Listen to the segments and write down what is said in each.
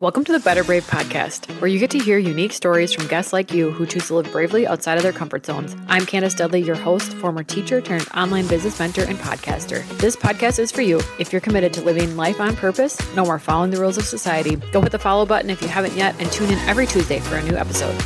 Welcome to the Better Brave podcast, where you get to hear unique stories from guests like you who choose to live bravely outside of their comfort zones. I'm Candace Dudley, your host, former teacher turned online business mentor and podcaster. This podcast is for you if you're committed to living life on purpose, no more following the rules of society. Go hit the follow button if you haven't yet, and tune in every Tuesday for a new episode.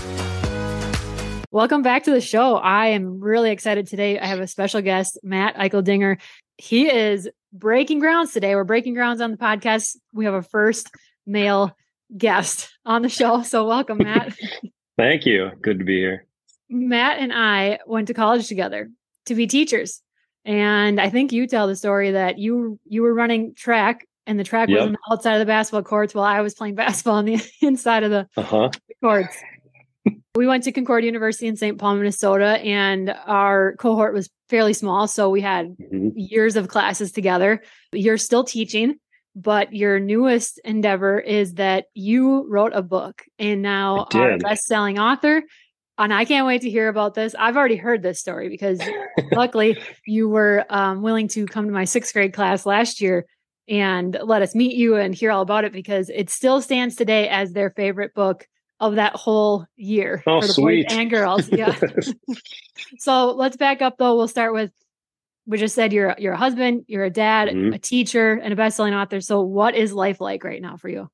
Welcome back to the show. I am really excited today. I have a special guest, Matt Eicheldinger. He is breaking grounds today. We're breaking grounds on the podcast. We have a first male guest on the show. So welcome, Matt. Thank you. Good to be here. Matt and I went to college together to be teachers. And I think you tell the story that you you were running track and the track yep. was on the outside of the basketball courts while I was playing basketball on the inside of the, uh-huh. courts. we went to Concordia University in St. Paul, Minnesota, and our cohort was fairly small. So we had mm-hmm. years of classes together. You're still teaching but your newest endeavor is that you wrote a book and now are a best-selling author and I can't wait to hear about this. I've already heard this story because luckily you were um, willing to come to my sixth grade class last year and let us meet you and hear all about it because it still stands today as their favorite book of that whole year oh, for the sweet. boys and girls. Yeah. so let's back up though. We'll start with we just said you're you're a husband, you're a dad, mm-hmm. a teacher, and a best-selling author. So what is life like right now for you?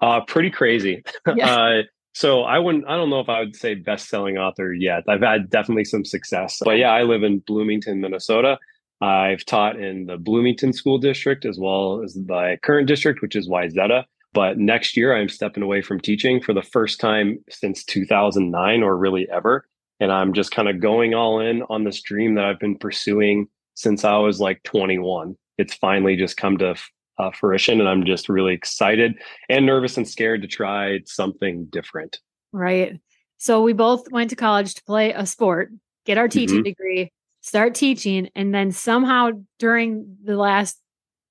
Uh pretty crazy. Yeah. uh so I wouldn't I don't know if I would say best-selling author yet. I've had definitely some success. But yeah, I live in Bloomington, Minnesota. I've taught in the Bloomington School District as well as my current district, which is Wayzata. But next year, I'm stepping away from teaching for the first time since 2009 or really ever. And I'm just kind of going all in on this dream that I've been pursuing since I was like 21. It's finally just come to uh, fruition, and I'm just really excited and nervous and scared to try something different. Right. So we both went to college to play a sport, get our teaching mm-hmm. degree, start teaching, and then somehow during the last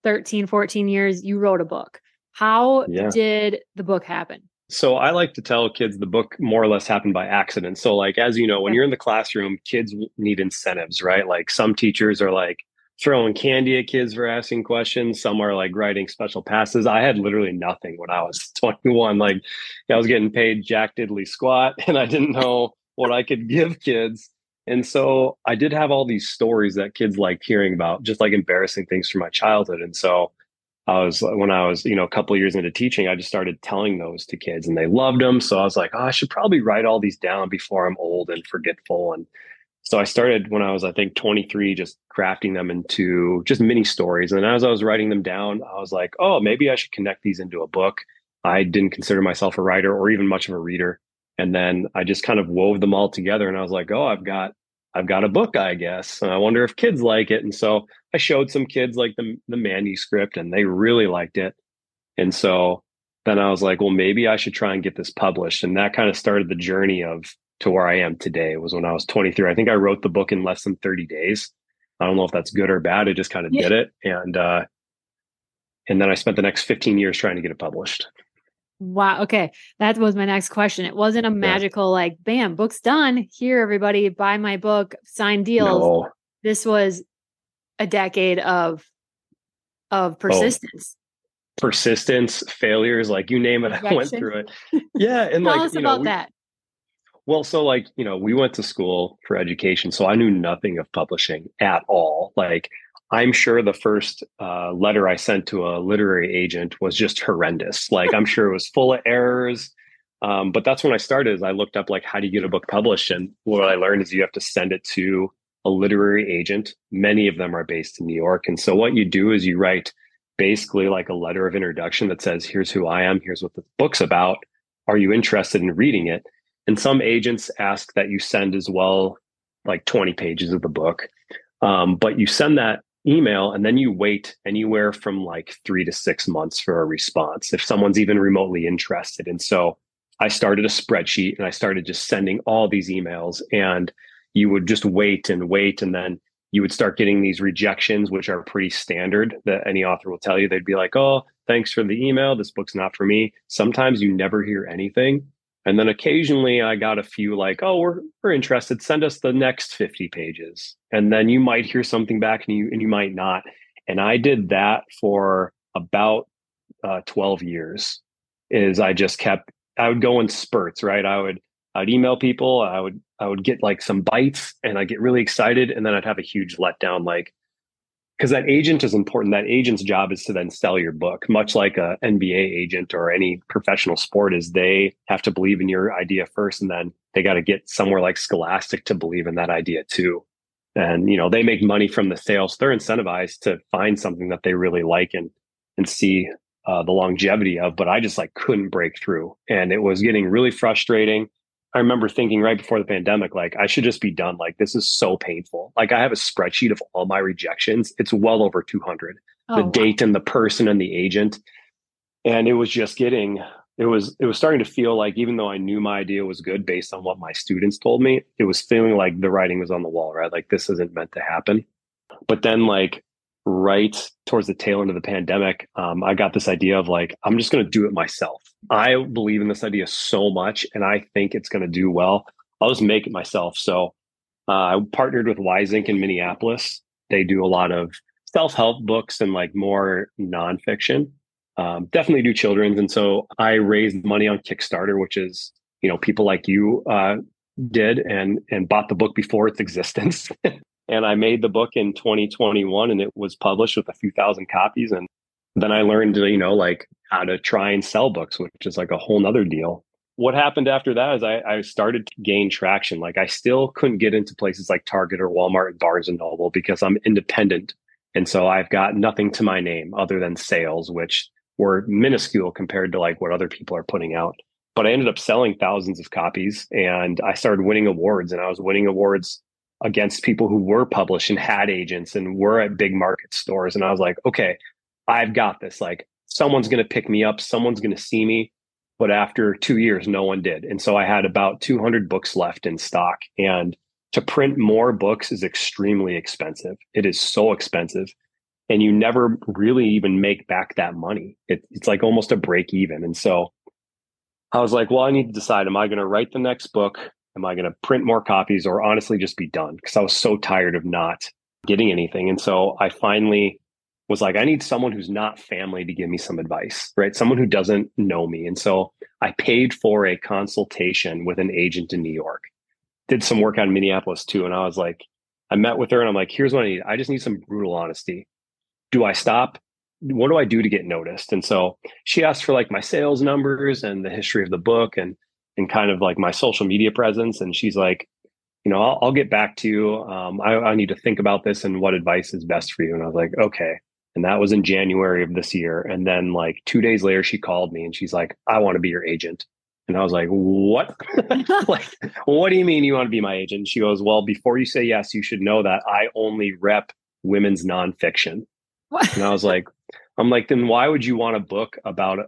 13, 14 years, you wrote a book. How yeah. did the book happen? So I like to tell kids the book more or less happened by accident. So like as you know, when you're in the classroom, kids need incentives, right? Like some teachers are like throwing candy at kids for asking questions. Some are like writing special passes. I had literally nothing when I was 21. Like I was getting paid jack diddly squat and I didn't know what I could give kids. And so I did have all these stories that kids like hearing about, just like embarrassing things from my childhood. And so I was when I was, you know, a couple years into teaching, I just started telling those to kids and they loved them. So I was like, oh, I should probably write all these down before I'm old and forgetful. And so I started when I was, I think, 23, just crafting them into just mini stories. And as I was writing them down, I was like, oh, maybe I should connect these into a book. I didn't consider myself a writer or even much of a reader. And then I just kind of wove them all together and I was like, oh, I've got I've got a book, I guess. And I wonder if kids like it. And so I showed some kids like the, the manuscript and they really liked it. And so then I was like, well, maybe I should try and get this published. And that kind of started the journey of to where I am today it was when I was 23. I think I wrote the book in less than 30 days. I don't know if that's good or bad. I just kind of yeah. did it. And, uh, and then I spent the next 15 years trying to get it published. Wow. Okay. That was my next question. It wasn't a magical, yeah. like, bam, book's done. Here, everybody, buy my book, sign deals. No. This was a decade of of oh. persistence. Oh. Persistence, failures, like you name it, Rejection. I went through it. Yeah. And Tell like, us about know, we, that. Well, so like, you know, we went to school for education. So I knew nothing of publishing at all. Like I'm sure the first uh, letter I sent to a literary agent was just horrendous. Like I'm sure it was full of errors. Um, but that's when I started. Is I looked up like how do you get a book published, and what I learned is you have to send it to a literary agent. Many of them are based in New York, and so what you do is you write basically like a letter of introduction that says, "Here's who I am. Here's what the book's about. Are you interested in reading it?" And some agents ask that you send as well, like 20 pages of the book. Um, but you send that email and then you wait anywhere from like three to six months for a response if someone's even remotely interested. And so I started a spreadsheet and I started just sending all these emails and you would just wait and wait and then you would start getting these rejections which are pretty standard that any author will tell you. They'd be like oh thanks for the email. This book's not for me. Sometimes you never hear anything and then occasionally I got a few like, oh, we're, we're interested. Send us the next 50 pages. And then you might hear something back and you, and you might not. And I did that for about uh, 12 years. is I just kept I would go in spurts, right? I would I'd email people, I would I would get like some bites and I'd get really excited and then I'd have a huge letdown like because that agent is important. That agent's job is to then sell your book, much like a NBA agent or any professional sport is they have to believe in your idea first and then they got to get somewhere like Scholastic to believe in that idea too. And you know, they make money from the sales. They're incentivized to find something that they really like and and see uh, the longevity of, but I just like couldn't break through. And it was getting really frustrating. I remember thinking right before the pandemic, like I should just be done. Like this is so painful. Like I have a spreadsheet of all my rejections. It's well over 200. Oh, the wow. date and the person and the agent. And it was just getting, it was, it was starting to feel like even though I knew my idea was good based on what my students told me, it was feeling like the writing was on the wall, right? Like this isn't meant to happen. But then like right towards the tail end of the pandemic, um, I got this idea of like, I'm just going to do it myself. I believe in this idea so much and I think it's going to do well. I'll just make it myself. So uh, I partnered with Wise Ink in Minneapolis. They do a lot of self help books and like more nonfiction. Um, definitely do children's. And so I raised money on Kickstarter, which is, you know, people like you uh, did and and bought the book before its existence. And I made the book in 2021 and it was published with a few thousand copies. And then I learned, you know, like how to try and sell books, which is like a whole nother deal. What happened after that is I, I started to gain traction. Like I still couldn't get into places like Target or Walmart and Barnes and Noble because I'm independent. And so I've got nothing to my name other than sales, which were minuscule compared to like what other people are putting out. But I ended up selling thousands of copies and I started winning awards and I was winning awards against people who were published and had agents and were at big market stores. And I was like, okay, I've got this. Like someone's going to pick me up, someone's going to see me. But after two years, no one did. And so I had about 200 books left in stock. And to print more books is extremely expensive. It is so expensive. And you never really even make back that money. It, it's like almost a break even. And so I was like, well, I need to decide am I going to write the next book? Am I going to print more copies or honestly just be done? Because I was so tired of not getting anything. And so I finally was like, I need someone who's not family to give me some advice, right? Someone who doesn't know me. And so I paid for a consultation with an agent in New York, did some work on Minneapolis too. And I was like, I met with her and I'm like, here's what I need. I just need some brutal honesty. Do I stop? What do I do to get noticed? And so she asked for like my sales numbers and the history of the book. And and kind of like my social media presence. And she's like, you know, I'll, I'll get back to you. Um, I, I need to think about this and what advice is best for you. And I was like, okay. And that was in January of this year. And then like two days later, she called me and she's like, I want to be your agent. And I was like, what? like, what do you mean you want to be my agent? She goes, well, before you say yes, you should know that I only rep women's nonfiction. What? And I was like, I'm like, then why would you want a book about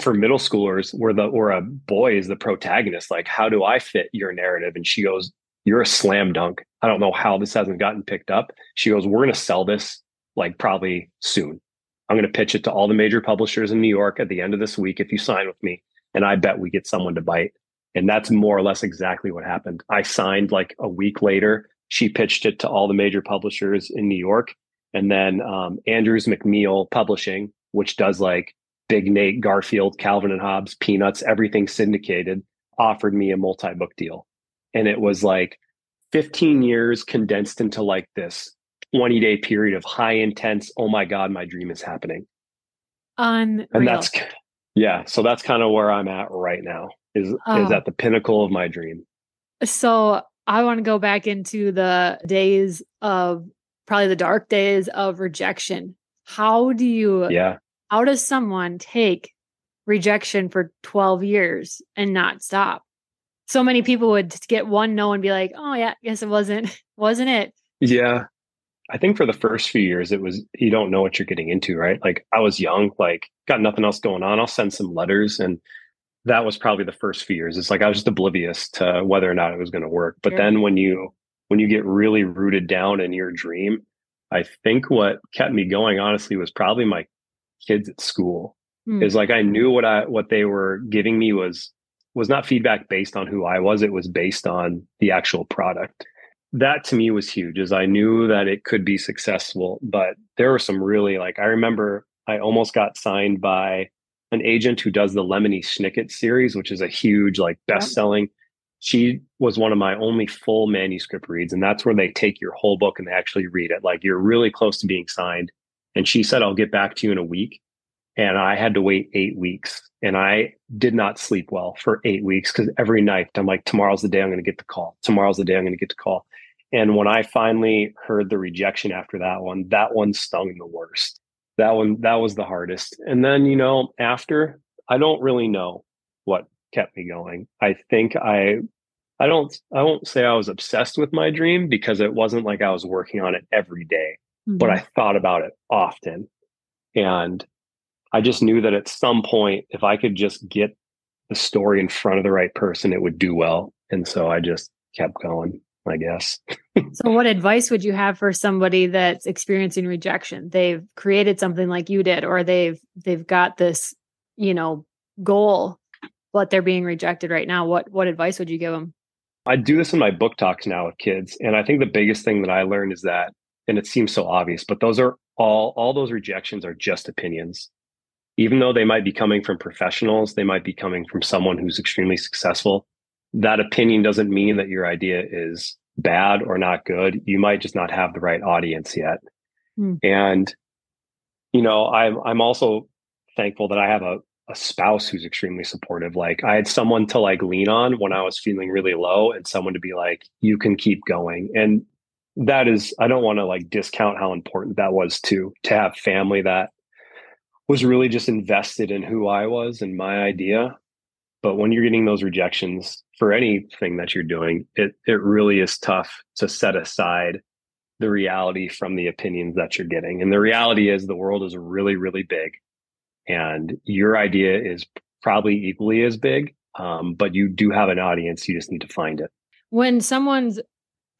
for middle schoolers where the or a boy is the protagonist like how do i fit your narrative? And she goes you're a slam dunk. I don't know how this hasn't gotten picked up. She goes we're going to sell this like probably soon. I'm going to pitch it to all the major publishers in new york at the end of this week if you sign with me and i bet we get someone to bite. And that's more or less exactly what happened. I signed like a week later. She pitched it to all the major publishers in new york. And then um, andrews McMeel publishing which does like Big Nate, Garfield, Calvin and Hobbes, Peanuts, everything syndicated, offered me a multi book deal. And it was like 15 years condensed into like this 20 day period of high intense, oh my God, my dream is happening. Unreal. And that's, yeah. So that's kind of where I'm at right now is, oh. is um, at the pinnacle of my dream. So I want to go back into the days of probably the dark days of rejection. How do you yeah how does someone take rejection for 12 years and not stop? So many people would get one no and be like, "Oh yeah, guess it wasn't wasn't it?" Yeah. I think for the first few years it was you don't know what you're getting into, right? Like I was young, like got nothing else going on. I'll send some letters and that was probably the first few years. It's like I was just oblivious to whether or not it was going to work. But sure. then when you when you get really rooted down in your dream, I think what kept me going honestly was probably my kids at school mm. is like I knew what I what they were giving me was was not feedback based on who I was, it was based on the actual product. That to me was huge as I knew that it could be successful, but there were some really like I remember I almost got signed by an agent who does the Lemony Snicket series, which is a huge, like best selling. She was one of my only full manuscript reads. And that's where they take your whole book and they actually read it. Like you're really close to being signed. And she said, I'll get back to you in a week. And I had to wait eight weeks. And I did not sleep well for eight weeks because every night I'm like, tomorrow's the day I'm going to get the call. Tomorrow's the day I'm going to get the call. And when I finally heard the rejection after that one, that one stung the worst. That one, that was the hardest. And then, you know, after, I don't really know what kept me going. I think I, I don't, I won't say I was obsessed with my dream because it wasn't like I was working on it every day, mm-hmm. but I thought about it often. And I just knew that at some point, if I could just get the story in front of the right person, it would do well. And so I just kept going. I guess. so, what advice would you have for somebody that's experiencing rejection? They've created something like you did, or they've they've got this, you know, goal, but they're being rejected right now. What what advice would you give them? I do this in my book talks now with kids, and I think the biggest thing that I learned is that, and it seems so obvious, but those are all all those rejections are just opinions. Even though they might be coming from professionals, they might be coming from someone who's extremely successful that opinion doesn't mean that your idea is bad or not good. You might just not have the right audience yet. Mm. And, you know, I'm, I'm also thankful that I have a, a spouse who's extremely supportive. Like I had someone to like lean on when I was feeling really low and someone to be like, you can keep going. And that is, I don't want to like discount how important that was to, to have family that was really just invested in who I was and my idea. But when you're getting those rejections, for anything that you're doing, it it really is tough to set aside the reality from the opinions that you're getting. And the reality is the world is really, really big. And your idea is probably equally as big, um, but you do have an audience. You just need to find it. When someone's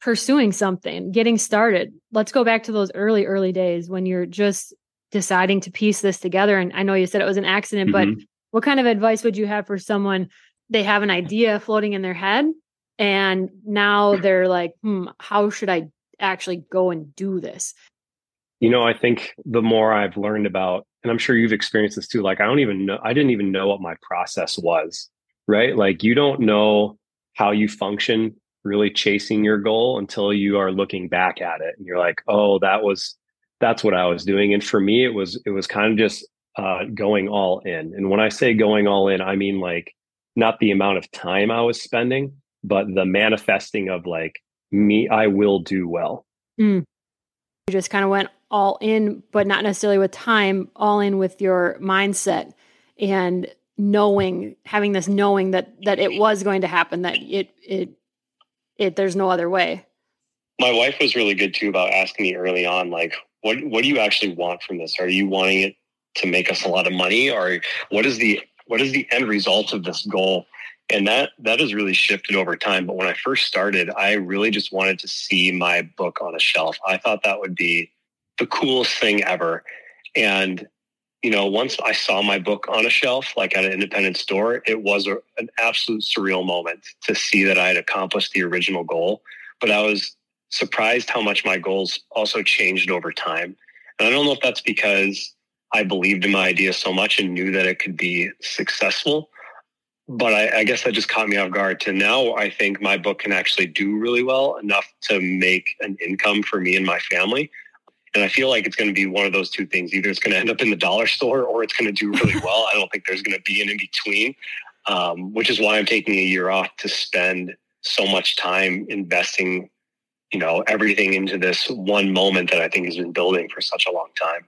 pursuing something, getting started, let's go back to those early, early days when you're just deciding to piece this together. And I know you said it was an accident, mm-hmm. but what kind of advice would you have for someone they have an idea floating in their head and now they're like hmm how should i actually go and do this you know i think the more i've learned about and i'm sure you've experienced this too like i don't even know i didn't even know what my process was right like you don't know how you function really chasing your goal until you are looking back at it and you're like oh that was that's what i was doing and for me it was it was kind of just uh, going all in and when i say going all in i mean like not the amount of time I was spending, but the manifesting of like me, I will do well. Mm. You just kind of went all in, but not necessarily with time, all in with your mindset and knowing, having this knowing that that it was going to happen, that it it it there's no other way. My wife was really good too about asking me early on, like, what what do you actually want from this? Are you wanting it to make us a lot of money, or what is the what is the end result of this goal? And that that has really shifted over time. But when I first started, I really just wanted to see my book on a shelf. I thought that would be the coolest thing ever. And you know, once I saw my book on a shelf, like at an independent store, it was a, an absolute surreal moment to see that I had accomplished the original goal. But I was surprised how much my goals also changed over time. And I don't know if that's because I believed in my idea so much and knew that it could be successful. But I, I, guess that just caught me off guard. To now, I think my book can actually do really well enough to make an income for me and my family. And I feel like it's going to be one of those two things. Either it's going to end up in the dollar store or it's going to do really well. I don't think there's going to be an in between, um, which is why I'm taking a year off to spend so much time investing, you know, everything into this one moment that I think has been building for such a long time.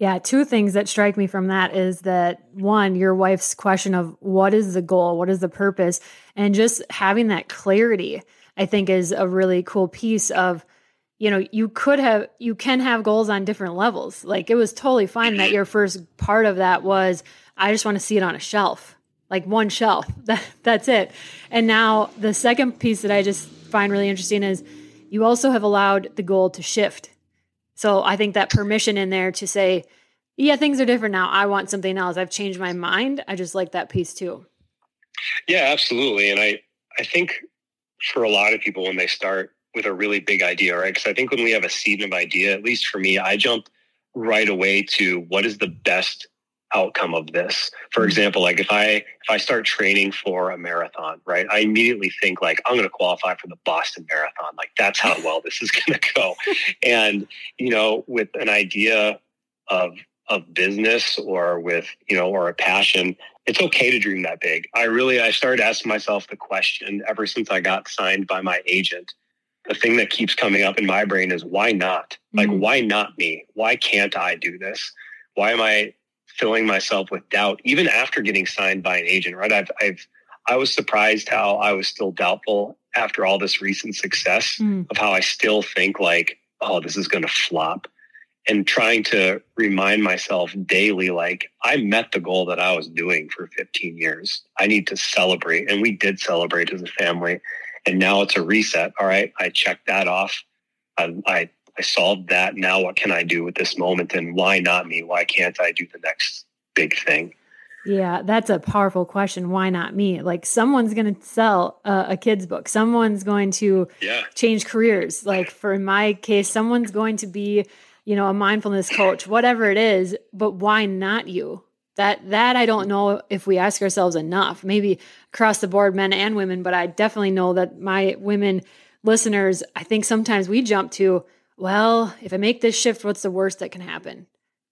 Yeah, two things that strike me from that is that one, your wife's question of what is the goal, what is the purpose, and just having that clarity, I think is a really cool piece of you know, you could have you can have goals on different levels. Like it was totally fine that your first part of that was I just want to see it on a shelf. Like one shelf. That that's it. And now the second piece that I just find really interesting is you also have allowed the goal to shift so I think that permission in there to say, yeah, things are different now. I want something else. I've changed my mind. I just like that piece too. Yeah, absolutely. And I, I think for a lot of people when they start with a really big idea, right? Because I think when we have a seed of idea, at least for me, I jump right away to what is the best outcome of this. For mm-hmm. example, like if I if I start training for a marathon, right? I immediately think like I'm going to qualify for the Boston Marathon. Like that's how well this is going to go. and you know, with an idea of of business or with you know or a passion, it's okay to dream that big. I really I started asking myself the question ever since I got signed by my agent. The thing that keeps coming up in my brain is why not? Like mm-hmm. why not me? Why can't I do this? Why am I filling myself with doubt even after getting signed by an agent right i've i've i was surprised how i was still doubtful after all this recent success mm. of how i still think like oh this is going to flop and trying to remind myself daily like i met the goal that i was doing for 15 years i need to celebrate and we did celebrate as a family and now it's a reset all right i checked that off I, I I solved that. Now what can I do with this moment? And why not me? Why can't I do the next big thing? Yeah, that's a powerful question. Why not me? Like someone's going to sell a, a, kid's book. Someone's going to yeah. change careers. Like for my case, someone's going to be, you know, a mindfulness coach, whatever it is, but why not you? That that I don't know if we ask ourselves enough. Maybe across the board men and women, but I definitely know that my women listeners, I think sometimes we jump to well, if I make this shift, what's the worst that can happen?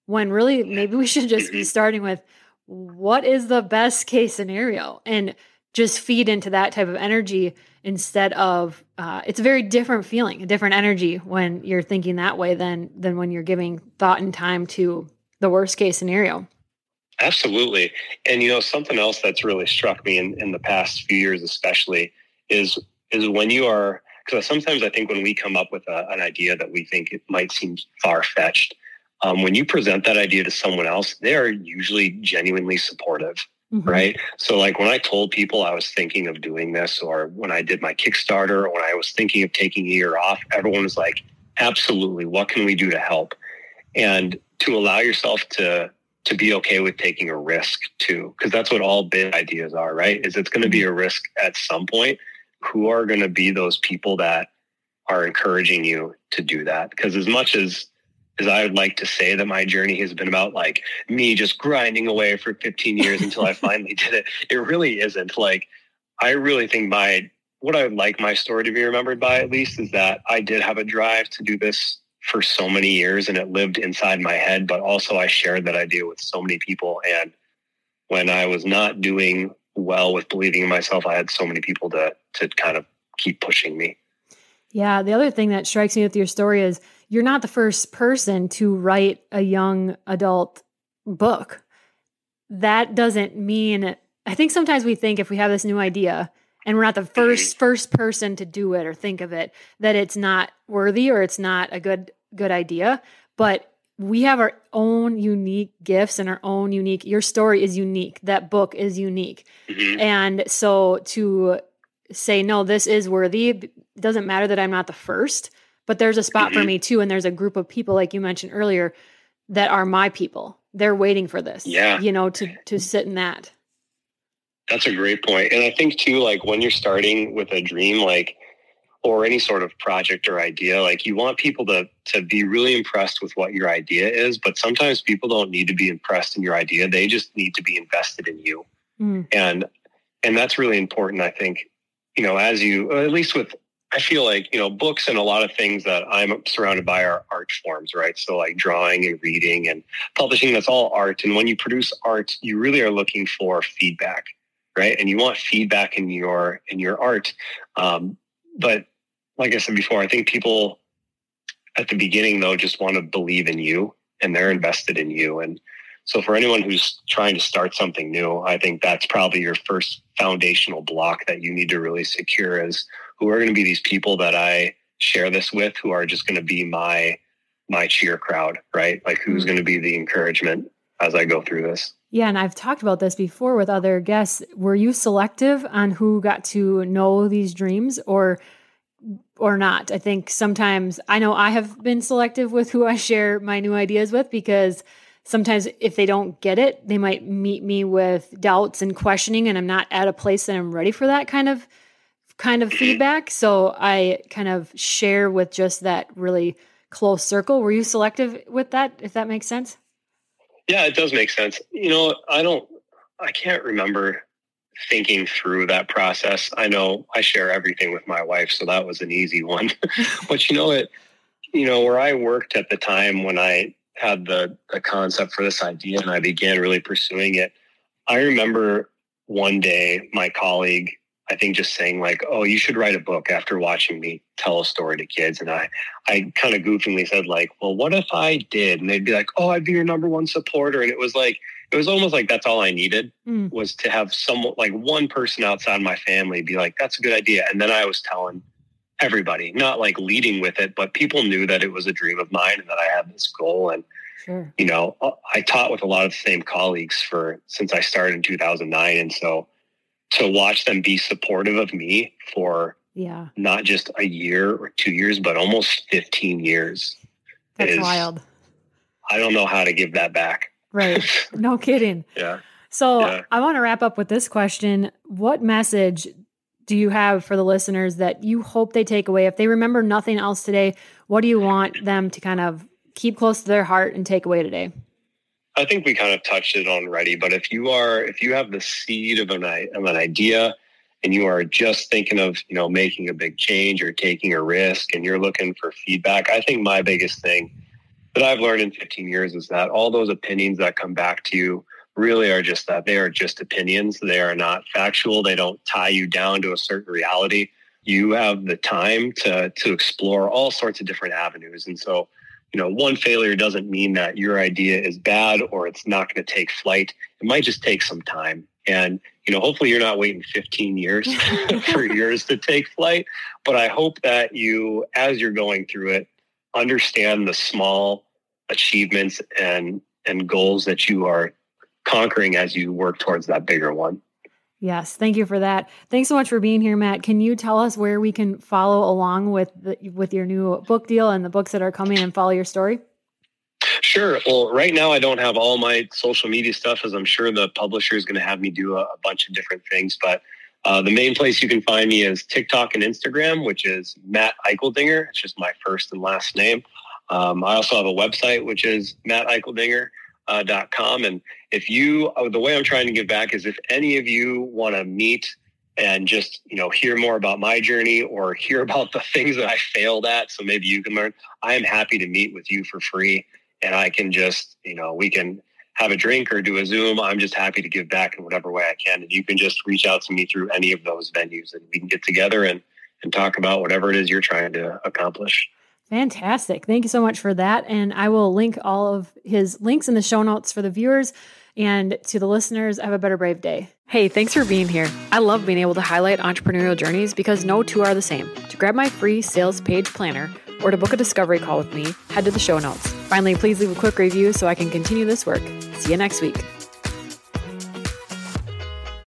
When really, maybe we should just be starting with what is the best case scenario and just feed into that type of energy instead of uh, it's a very different feeling a different energy when you're thinking that way than than when you're giving thought and time to the worst case scenario absolutely and you know something else that's really struck me in, in the past few years especially is is when you are because sometimes I think when we come up with a, an idea that we think it might seem far fetched, um, when you present that idea to someone else, they are usually genuinely supportive. Mm-hmm. Right. So, like when I told people I was thinking of doing this, or when I did my Kickstarter, or when I was thinking of taking a year off, everyone was like, absolutely. What can we do to help? And to allow yourself to to be okay with taking a risk too because that's what all big ideas are right is it's going to be a risk at some point who are going to be those people that are encouraging you to do that because as much as as I would like to say that my journey has been about like me just grinding away for 15 years until I finally did it. It really isn't. Like I really think my what I would like my story to be remembered by at least is that I did have a drive to do this for so many years and it lived inside my head, but also I shared that idea with so many people. And when I was not doing well with believing in myself, I had so many people to to kind of keep pushing me. Yeah, the other thing that strikes me with your story is you're not the first person to write a young adult book. That doesn't mean I think sometimes we think if we have this new idea and we're not the 1st mm-hmm. first person to do it or think of it that it's not worthy or it's not a good good idea, but we have our own unique gifts and our own unique your story is unique that book is unique mm-hmm. and so to say no this is worthy it doesn't matter that i'm not the first but there's a spot mm-hmm. for me too and there's a group of people like you mentioned earlier that are my people they're waiting for this yeah you know to to sit in that that's a great point. and i think too like when you're starting with a dream like or any sort of project or idea like you want people to to be really impressed with what your idea is but sometimes people don't need to be impressed in your idea. They just need to be invested in you. Mm. and and that's really important i think you know as you at least with i feel like you know books and a lot of things that i'm surrounded by are art forms right? So like drawing and reading and publishing that's all art. And when you produce art you really are looking for feedback right and you want feedback in your in your art um, but like I said before, I think people at the beginning though just want to believe in you and they're invested in you. And so for anyone who's trying to start something new, I think that's probably your first foundational block that you need to really secure is who are going to be these people that I share this with who are just going to be my my cheer crowd, right? Like who's mm-hmm. going to be the encouragement as I go through this. Yeah, and I've talked about this before with other guests. Were you selective on who got to know these dreams or or not? I think sometimes I know I have been selective with who I share my new ideas with because sometimes if they don't get it, they might meet me with doubts and questioning and I'm not at a place that I'm ready for that kind of kind of feedback. So I kind of share with just that really close circle. Were you selective with that if that makes sense? Yeah, it does make sense. You know, I don't, I can't remember thinking through that process. I know I share everything with my wife, so that was an easy one. but you know, it, you know, where I worked at the time when I had the, the concept for this idea and I began really pursuing it, I remember one day my colleague, I think just saying like, "Oh, you should write a book after watching me tell a story to kids." And I, I kind of goofingly said like, "Well, what if I did?" And they'd be like, "Oh, I'd be your number one supporter." And it was like, it was almost like that's all I needed mm. was to have someone like one person outside my family be like, "That's a good idea." And then I was telling everybody, not like leading with it, but people knew that it was a dream of mine and that I had this goal. And sure. you know, I taught with a lot of the same colleagues for since I started in 2009, and so to watch them be supportive of me for yeah not just a year or two years, but almost 15 years. That's is, wild. I don't know how to give that back. Right. No kidding. yeah. So yeah. I want to wrap up with this question. What message do you have for the listeners that you hope they take away? If they remember nothing else today, what do you want them to kind of keep close to their heart and take away today? I think we kind of touched it on already, but if you are, if you have the seed of an, of an idea and you are just thinking of, you know, making a big change or taking a risk and you're looking for feedback, I think my biggest thing that I've learned in 15 years is that all those opinions that come back to you really are just that they are just opinions. They are not factual. They don't tie you down to a certain reality. You have the time to to explore all sorts of different avenues. And so, you know, one failure doesn't mean that your idea is bad or it's not going to take flight. It might just take some time. And, you know, hopefully you're not waiting 15 years for yours to take flight. But I hope that you, as you're going through it, understand the small achievements and and goals that you are conquering as you work towards that bigger one. Yes, thank you for that. Thanks so much for being here, Matt. Can you tell us where we can follow along with the, with your new book deal and the books that are coming and follow your story? Sure. Well, right now I don't have all my social media stuff, as I'm sure the publisher is going to have me do a, a bunch of different things. But uh, the main place you can find me is TikTok and Instagram, which is Matt Eicheldinger. It's just my first and last name. Um, I also have a website, which is Matt Eicheldinger uh, dot com. And if you, uh, the way I'm trying to give back is if any of you want to meet and just, you know, hear more about my journey or hear about the things that I failed at, so maybe you can learn, I am happy to meet with you for free. And I can just, you know, we can have a drink or do a Zoom. I'm just happy to give back in whatever way I can. And you can just reach out to me through any of those venues and we can get together and, and talk about whatever it is you're trying to accomplish. Fantastic. Thank you so much for that. And I will link all of his links in the show notes for the viewers and to the listeners. Have a better brave day. Hey, thanks for being here. I love being able to highlight entrepreneurial journeys because no two are the same. To grab my free sales page planner or to book a discovery call with me, head to the show notes. Finally, please leave a quick review so I can continue this work. See you next week.